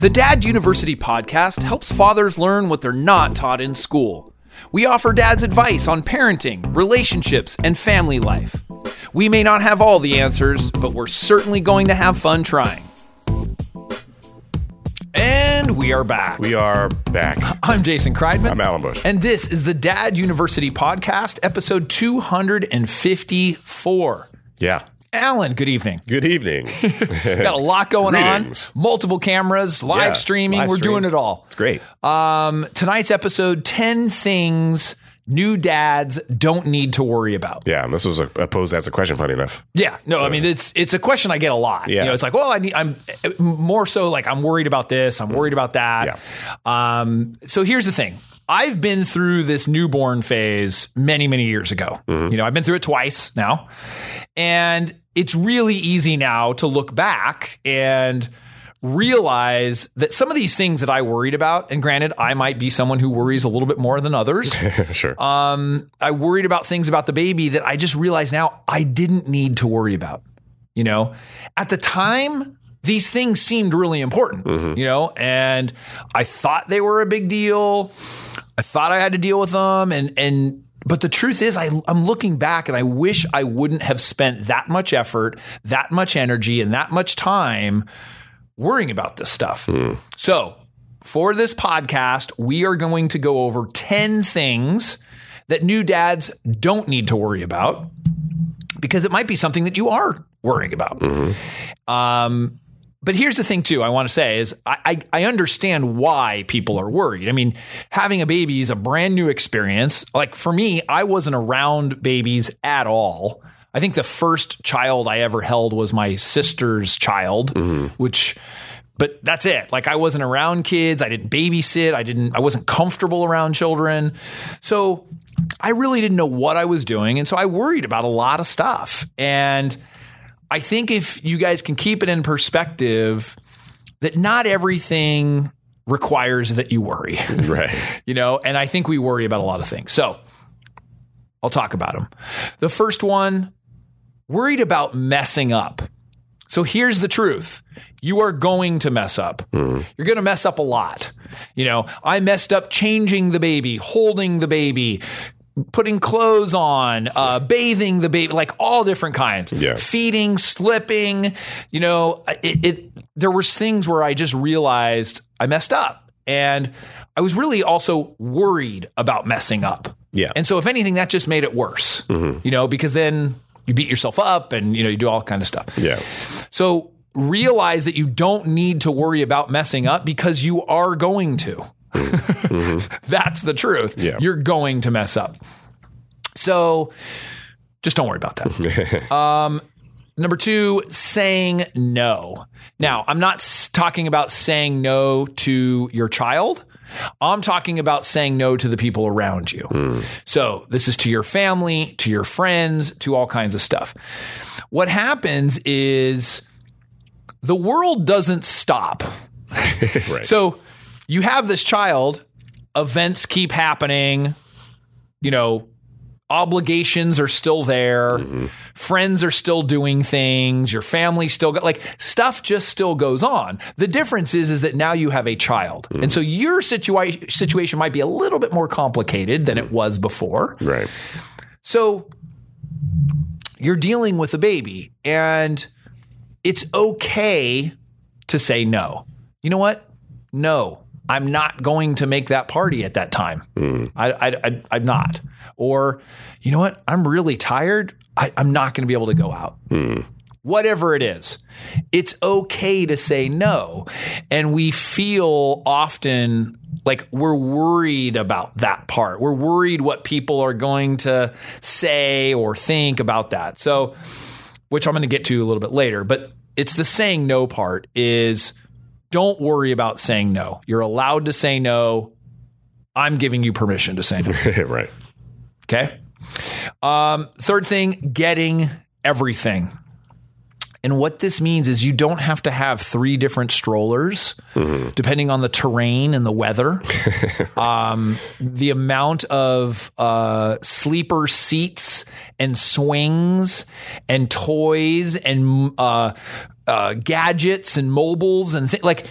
The Dad University podcast helps fathers learn what they're not taught in school. We offer dads advice on parenting, relationships, and family life. We may not have all the answers, but we're certainly going to have fun trying. And we are back. We are back. I'm Jason Kreidman. I'm Alan Bush. And this is the Dad University podcast, episode 254. Yeah. Alan, good evening. Good evening. Got a lot going on. Multiple cameras, live Yeah, streaming. live We're doing it all. It's great. Um, tonight's episode 10 things new dads don't need to worry about. yeah, and this was a, a posed as a question, funny enough. Yeah, no, I mean it's it's a question I get a lot. Yeah. You know, it's like, well, I need I'm more so like I'm worried about this, I'm worried about that. Yeah. Um, so here's the thing. I've been through this newborn phase many, many years ago. You know, I've been through it twice now. And it's really easy now to look back and realize that some of these things that I worried about, and granted, I might be someone who worries a little bit more than others. sure. Um, I worried about things about the baby that I just realized now I didn't need to worry about. You know, at the time, these things seemed really important, mm-hmm. you know, and I thought they were a big deal. I thought I had to deal with them. And, and, but the truth is, I, I'm looking back and I wish I wouldn't have spent that much effort, that much energy, and that much time worrying about this stuff. Hmm. So, for this podcast, we are going to go over 10 things that new dads don't need to worry about because it might be something that you are worrying about. Mm-hmm. Um, but here's the thing, too, I want to say is I, I, I understand why people are worried. I mean, having a baby is a brand new experience. Like for me, I wasn't around babies at all. I think the first child I ever held was my sister's child, mm-hmm. which but that's it. Like I wasn't around kids, I didn't babysit, I didn't I wasn't comfortable around children. So I really didn't know what I was doing and so I worried about a lot of stuff. And I think if you guys can keep it in perspective that not everything requires that you worry, right. you know, and I think we worry about a lot of things. So I'll talk about them. The first one, worried about messing up. So here's the truth. You are going to mess up. Mm-hmm. You're going to mess up a lot. You know, I messed up changing the baby, holding the baby, putting clothes on, uh, bathing the baby, like all different kinds. Yeah. Feeding, slipping, you know, it, it there was things where I just realized I messed up. And I was really also worried about messing up. Yeah. And so if anything, that just made it worse. You know, because then you beat yourself up and you know, you do all kind of stuff. Yeah. So realize that you don't need to worry about messing up because you are going to. That's the truth. Yeah. You're going to mess up. So just don't worry about that. um, number two, saying no. Now, I'm not s- talking about saying no to your child. I'm talking about saying no to the people around you. So, this is to your family, to your friends, to all kinds of stuff. What happens is the world doesn't stop. Right. So you have this child, events keep happening, you know, obligations are still there, friends are still doing things, your family still got like stuff just still goes on. The difference is is that now you have a child. Mm. And so your situa- situation might be a little bit more complicated than it was before. right. So you're dealing with a baby and it's okay to say no. You know what? No, I'm not going to make that party at that time. Hmm. I, I, I, I'm not. Or, you know what? I'm really tired. I, I'm not going to be able to go out. Hmm. Whatever it is, it's okay to say no. And we feel often like we're worried about that part. We're worried what people are going to say or think about that. So, which I'm going to get to a little bit later, but it's the saying no part is don't worry about saying no. You're allowed to say no. I'm giving you permission to say no. right. Okay. Um, third thing, getting everything. And what this means is you don't have to have three different strollers, depending on the terrain and the weather. um, the amount of uh, sleeper seats and swings and toys and uh, uh, gadgets and mobiles and things like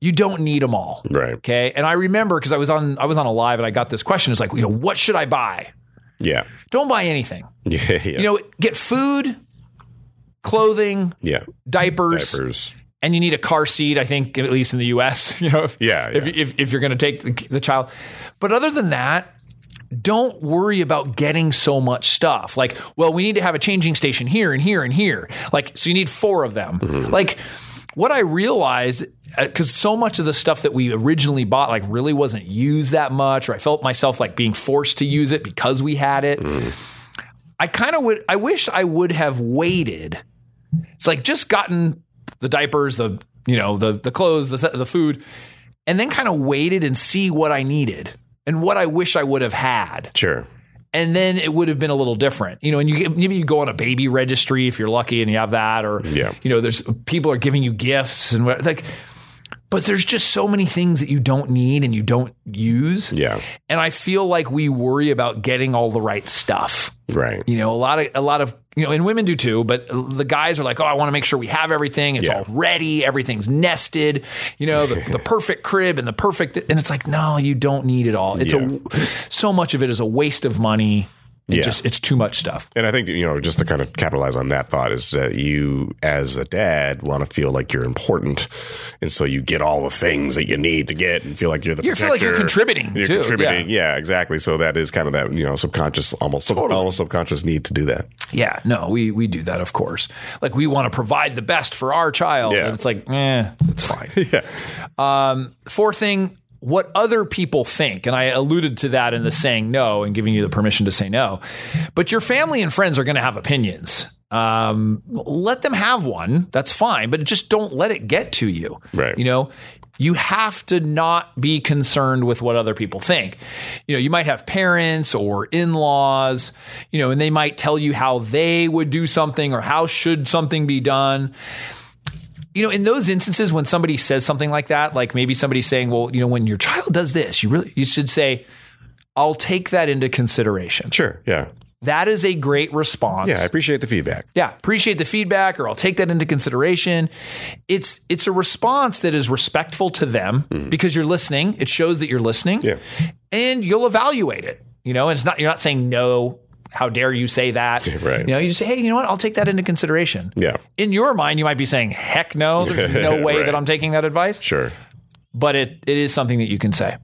You don't need them all. Right. Okay. And I remember because I was on I was on a live and I got this question. It's like, you know, what should I buy? Yeah. Don't buy anything. Yeah. Yeah. You know, get food, clothing, yeah. diapers, Diapers. and you need a car seat. I think at least in the U.S. You know, if, Yeah, if if, if you're going to take the, the child, but other than that. Don't worry about getting so much stuff. Like, well, we need to have a changing station here and here and here. Like, so you need four of them. Mm-hmm. Like, what I realized, uh, because so much of the stuff that we originally bought, like, really wasn't used that much, or I felt myself like being forced to use it because we had it. Mm-hmm. I kind of would. I wish I would have waited. It's like just gotten the diapers, the you know the the clothes, the the food, and then kind of waited and see what I needed and what I wish I would have had, Sure. and then it would have been a little different. You know, and you maybe you go on a baby registry if you're lucky and you have that, or Yeah. you know, there's people are giving you gifts and what like. But there's just so many things that you don't need and you don't use. Yeah. And I feel like we worry about getting all the right stuff. Right. You know, a lot of a lot of you know, and women do too. But the guys are like, oh, I want to make sure we have everything. It's Yeah. all ready. Everything's nested. You know, the, the perfect crib and the perfect. And it's like, no, you don't need it all. It's a so much of it is a waste of money. It Yeah. just it's too much stuff. And I think you know, just to kind of capitalize on that thought is that you, as a dad, want to feel like you're important, and so you get all the things that you need to get, and feel like you're the. You feel like you're contributing, You're too, contributing, yeah. exactly. So that is kind of that you know subconscious, almost sub, almost subconscious need to do that. Yeah, no, we we do that, of course. Like we want to provide the best for our child, Yeah. and it's like, eh, it's fine. Yeah, Um, Fourth thing, what other people think. And I alluded to that in the saying no and giving you the permission to say no. But your family and friends are going to have opinions. Um, let them have one. That's fine, but just don't let it get to you. Right. You know, you have to not be concerned with what other people think. You know, you might have parents or in laws, you know, and they might tell you how they would do something or how should something be done you know, in those instances when somebody says something like that, like maybe somebody's saying, well, you know, when your child does this, you really you should say, I'll take that into consideration. sure, yeah, That is a great response. yeah. I appreciate the feedback. Yeah, appreciate the feedback or I'll take that into consideration. It's it's a response that is respectful to them mm-hmm. because you're listening. It shows that you're listening. Yeah. And you'll evaluate it. You know, and it's not you're not saying no, how dare you say that? Right. You know, you just say, hey, you know what? I'll take that into consideration Yeah, in your mind, you might be saying, heck no, there's no way Right. that I'm taking that advice. sure. But it, it is something that you can say.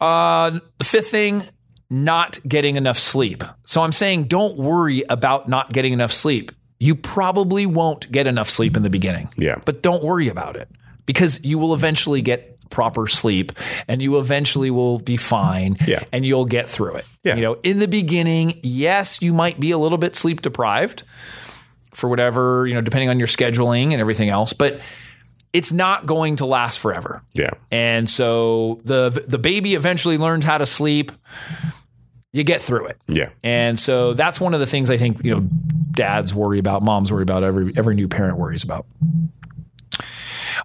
Uh, the fifth thing, not getting enough sleep. So I'm saying don't worry about not getting enough sleep. You probably won't get enough sleep in the beginning. Yeah. But don't worry about it because you will eventually get proper sleep and you eventually will be fine Yeah. and you'll get through it. Yeah. You know, in the beginning, yes, you might be a little bit sleep deprived for whatever, you know, depending on your scheduling and everything else, but it's not going to last forever. Yeah, And so the the baby eventually learns how to sleep. You get through it. yeah, And so that's one of the things I think, you know, dads worry about, moms worry about, every every new parent worries about.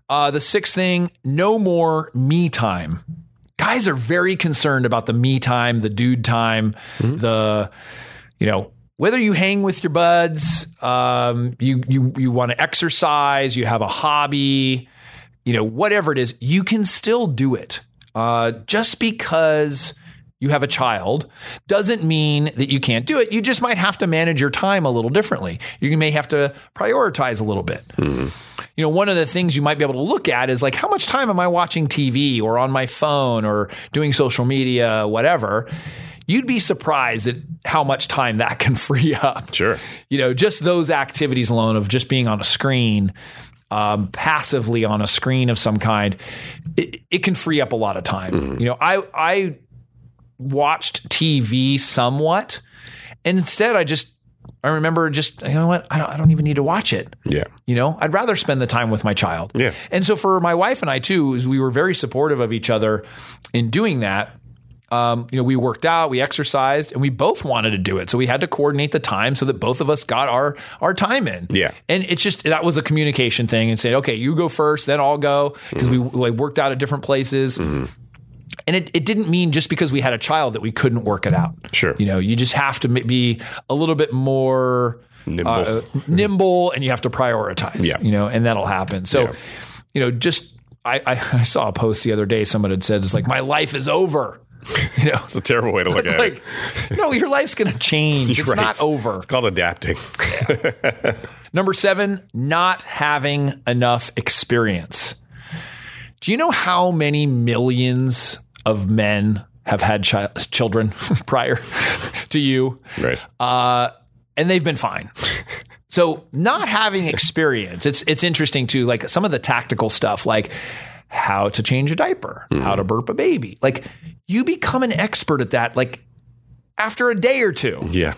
Uh, the sixth thing, no more me time. Guys are very concerned about the me time, the dude time, the, you know, whether you hang with your buds, um, you you you want to exercise, you have a hobby, you know, whatever it is, you can still do it. Uh, just because you have a child doesn't mean that you can't do it. You just might have to manage your time a little differently. You may have to prioritize a little bit. You know, one of the things you might be able to look at is like, how much time am I watching TV or on my phone or doing social media, whatever? You'd be surprised at how much time that can free up sure. you know, just those activities alone of just being on a screen, um, passively on a screen of some kind, it, it can free up a lot of time. You know, I I watched TV somewhat, and instead I just I remember just you know what I don't I don't even need to watch it. Yeah, You know, I'd rather spend the time with my child. Yeah. And so for my wife and I too, is we were very supportive of each other in doing that. Um, you know, we worked out, we exercised, and we both wanted to do it. So we had to coordinate the time so that both of us got our our time in. Yeah. And it's just that was a communication thing, and said, okay, you go first, then I'll go because we like worked out at different places. And it, it didn't mean just because we had a child that we couldn't work it out. Sure. You know, you just have to be a little bit more Nimble. uh, nimble and you have to prioritize. Yeah. You know, and that'll happen. So, Yeah. you know, just I, I, I saw a post the other day. Someone had said, it's like, my life is over. You know, It's a terrible way to look it's at like, it. no, your life's going to change. It's Right. not over. It's called adapting. Number seven, not having enough experience. Do you know how many millions of men have had chi- children prior to you? right. Uh, and they've been fine. So not having experience, it's it's interesting too. Like some of the tactical stuff, like how to change a diaper, how to burp a baby. Like you become an expert at that. Like after a day or two, yeah.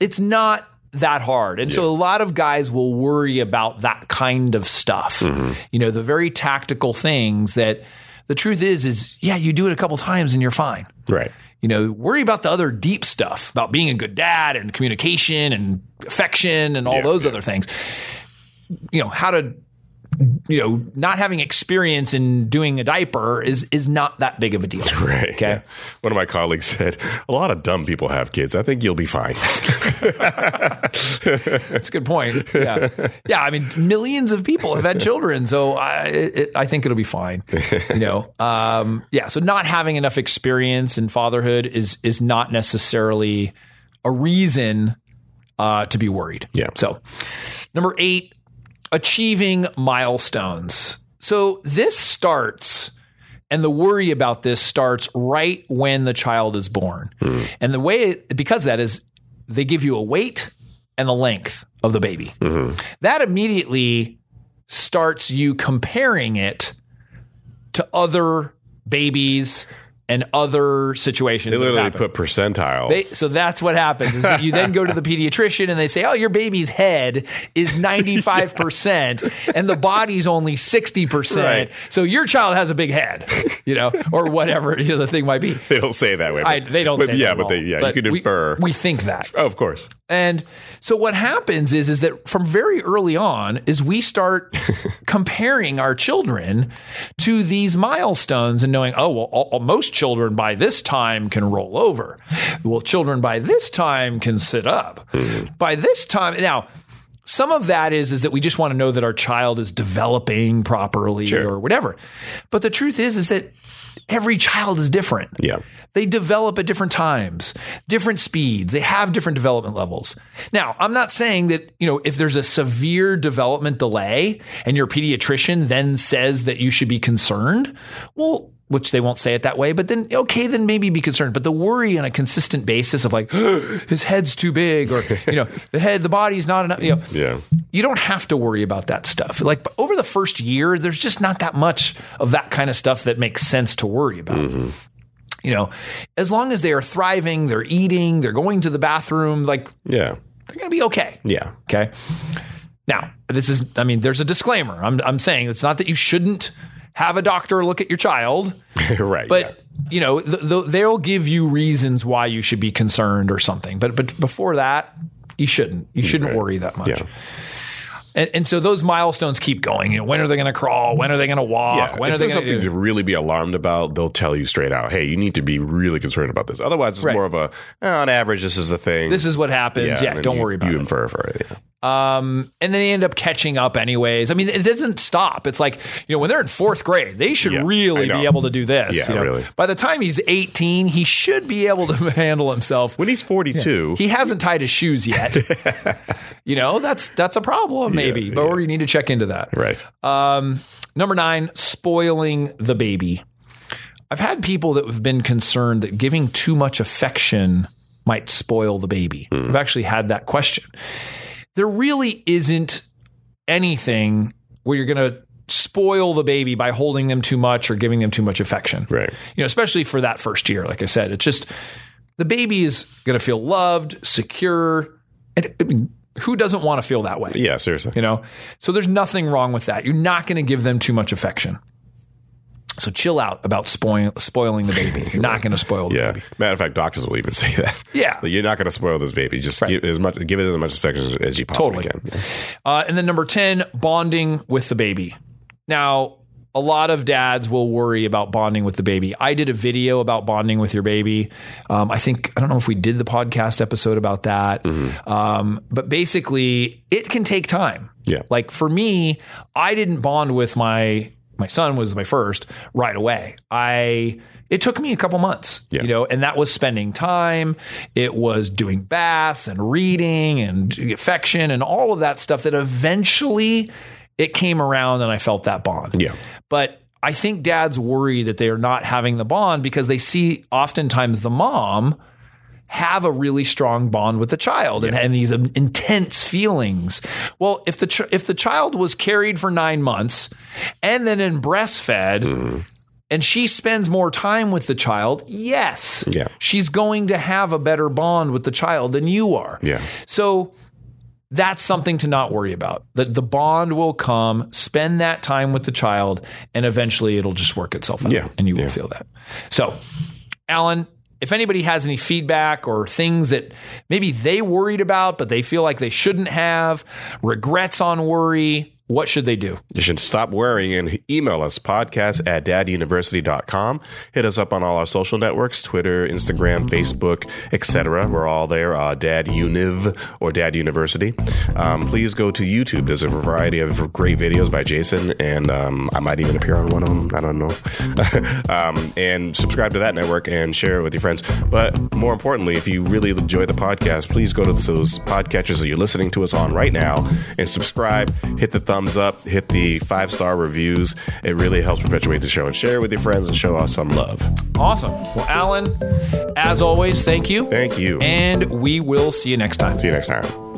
it's not that hard. And so a lot of guys will worry about that kind of stuff. Mm-hmm. You know, the very tactical things that the truth is is yeah, you do it a couple times and you're fine. Right. You know, worry about the other deep stuff about being a good dad and communication and affection and all Yeah, those yeah. other things. You know, how to you know, not having experience in doing a diaper is is not that big of a deal. Right. Okay. yeah. One of my colleagues said, a lot of dumb people have kids. I think you'll be fine. That's a good point. Yeah, yeah. I mean, millions of people have had children, so I, it, I think it'll be fine. You know, um, yeah. So not having enough experience in fatherhood is is not necessarily a reason uh, to be worried. Yeah. So, number eight, achieving milestones. So this starts. And the worry about this starts right when the child is born. Hmm. And the way, it, because of that is they give you a weight and the length of the baby. Mm-hmm. That immediately starts you comparing it to other babies and other situations. They literally put percentiles. They, so that's what happens is that you then go to the pediatrician and they say, "Oh, your baby's head is 95% and the body's only 60%. Right. So your child has a big head." You know, or whatever you know, the thing might be. they don't say that way. I, they don't but say yeah, but they, yeah, But you could we- infer. We think that. oh, of course. And so what happens is is that from very early on is we start comparing our children to these milestones and knowing, oh well, all, most children by this time can roll over. Well, children by this time can sit up. Mm-hmm. By this time now some of that is is that we just want to know that our child is developing properly Sure. or whatever. But the truth is is that every child is different. Yeah. They develop at different times, different speeds. They have different development levels. Now, I'm not saying that, you know, if there's a severe development delay and your pediatrician then says that you should be concerned, well, which they won't say it that way, but then, okay, then maybe be concerned. But the worry on a consistent basis of like, his head's too big or, you know, the head, the body's not enough, you know, Yeah. you don't have to worry about that stuff. Like over the first year, there's just not that much of that kind of stuff that makes sense to worry about. Mm-hmm. You know, as long as they are thriving, they're eating, they're going to the bathroom, like Yeah. they're going to be okay. Yeah. Okay. Now, this is, I mean, there's a disclaimer. I'm, I'm saying it's not that you shouldn't have a doctor look at your child, right. but you know, th- th- they'll give you reasons why you should be concerned or something. But but before that, you shouldn't. You shouldn't Right. worry that much. Yeah. And, and so those milestones keep going. You know, when are they going to crawl? When are they going to walk? Yeah, when if are they there's something to? to really be alarmed about, they'll tell you straight out, "Hey, you need to be really concerned about this." Otherwise, it's Right. more of a, "Eh, on average, this is the thing. This is what happens. Yeah, and don't you- worry about you it. infer for it. Yeah. Um, and then they end up catching up anyways. I mean, it doesn't stop. It's like, you know, when they're in fourth grade, they should Yeah, really be able to do this. Yeah, you know? really. By the time he's 18, he should be able to handle himself. When he's 42, He hasn't tied his shoes yet. you know, that's that's a problem maybe, but or you need to check into that. right? Um, number nine, spoiling the baby. I've had people that have been concerned that giving too much affection might spoil the baby. I've actually had that question. There really isn't anything where you're going to spoil the baby by holding them too much or giving them too much affection. Right. You know, especially for that first year. Like I said, it's just the baby is going to feel loved, secure. And I mean, who doesn't want to feel that way? Yeah, seriously. You know, so there's nothing wrong with that. You're not going to give them too much affection. So chill out about spoil, spoiling the baby. You're not going to spoil the Yeah. baby. Matter of fact, doctors will even say that. Yeah. Like, you're not going to spoil this baby. Just give as much, give it as much affection as you possibly Totally. can. Uh, and then number 10, bonding with the baby. Now, a lot of dads will worry about bonding with the baby. I did a video about bonding with your baby. Um, I think, I don't know if we did the podcast episode about that. Um, but basically, it can take time. Yeah. Like for me, I didn't bond with my my son was my first right away. I it took me a couple months, Yeah. you know, and that was spending time. It was doing baths and reading and affection and all of that stuff that eventually it came around and I felt that bond. Yeah. But I think dads worry that they are not having the bond because they see oftentimes the mom have a really strong bond with the child and, and these intense feelings. Well, if the ch- if the child was carried for nine months and then in breastfed. Mm-hmm. And she spends more time with the child. Yes. Yeah. She's going to have a better bond with the child than you are. Yeah. So that's something to not worry about. That the bond will come, spend that time with the child, and eventually it'll just work itself out. Yeah. And you will feel that. So, Alan, if anybody has any feedback or things that maybe they worried about, but they feel like they shouldn't have, regrets on worry, what should they do? You should stop worrying and email us podcast at daduniversity.com. Hit us up on all our social networks Twitter, Instagram, Facebook, etc. We're all there. Uh, Dad Univ or Dad University. Um, please go to YouTube. There's a variety of great videos by Jason, and um, I might even appear on one of them. I don't know. um, and subscribe to that network and share it with your friends. But more importantly, if you really enjoy the podcast, please go to those podcatchers that you're listening to us on right now and subscribe. Hit the thumbs up. Hit the five star reviews. It really helps perpetuate the show and share it with your friends and show us some love. Awesome. Well, Alan, as always, thank you. Thank you. And we will see you next time. See you next time.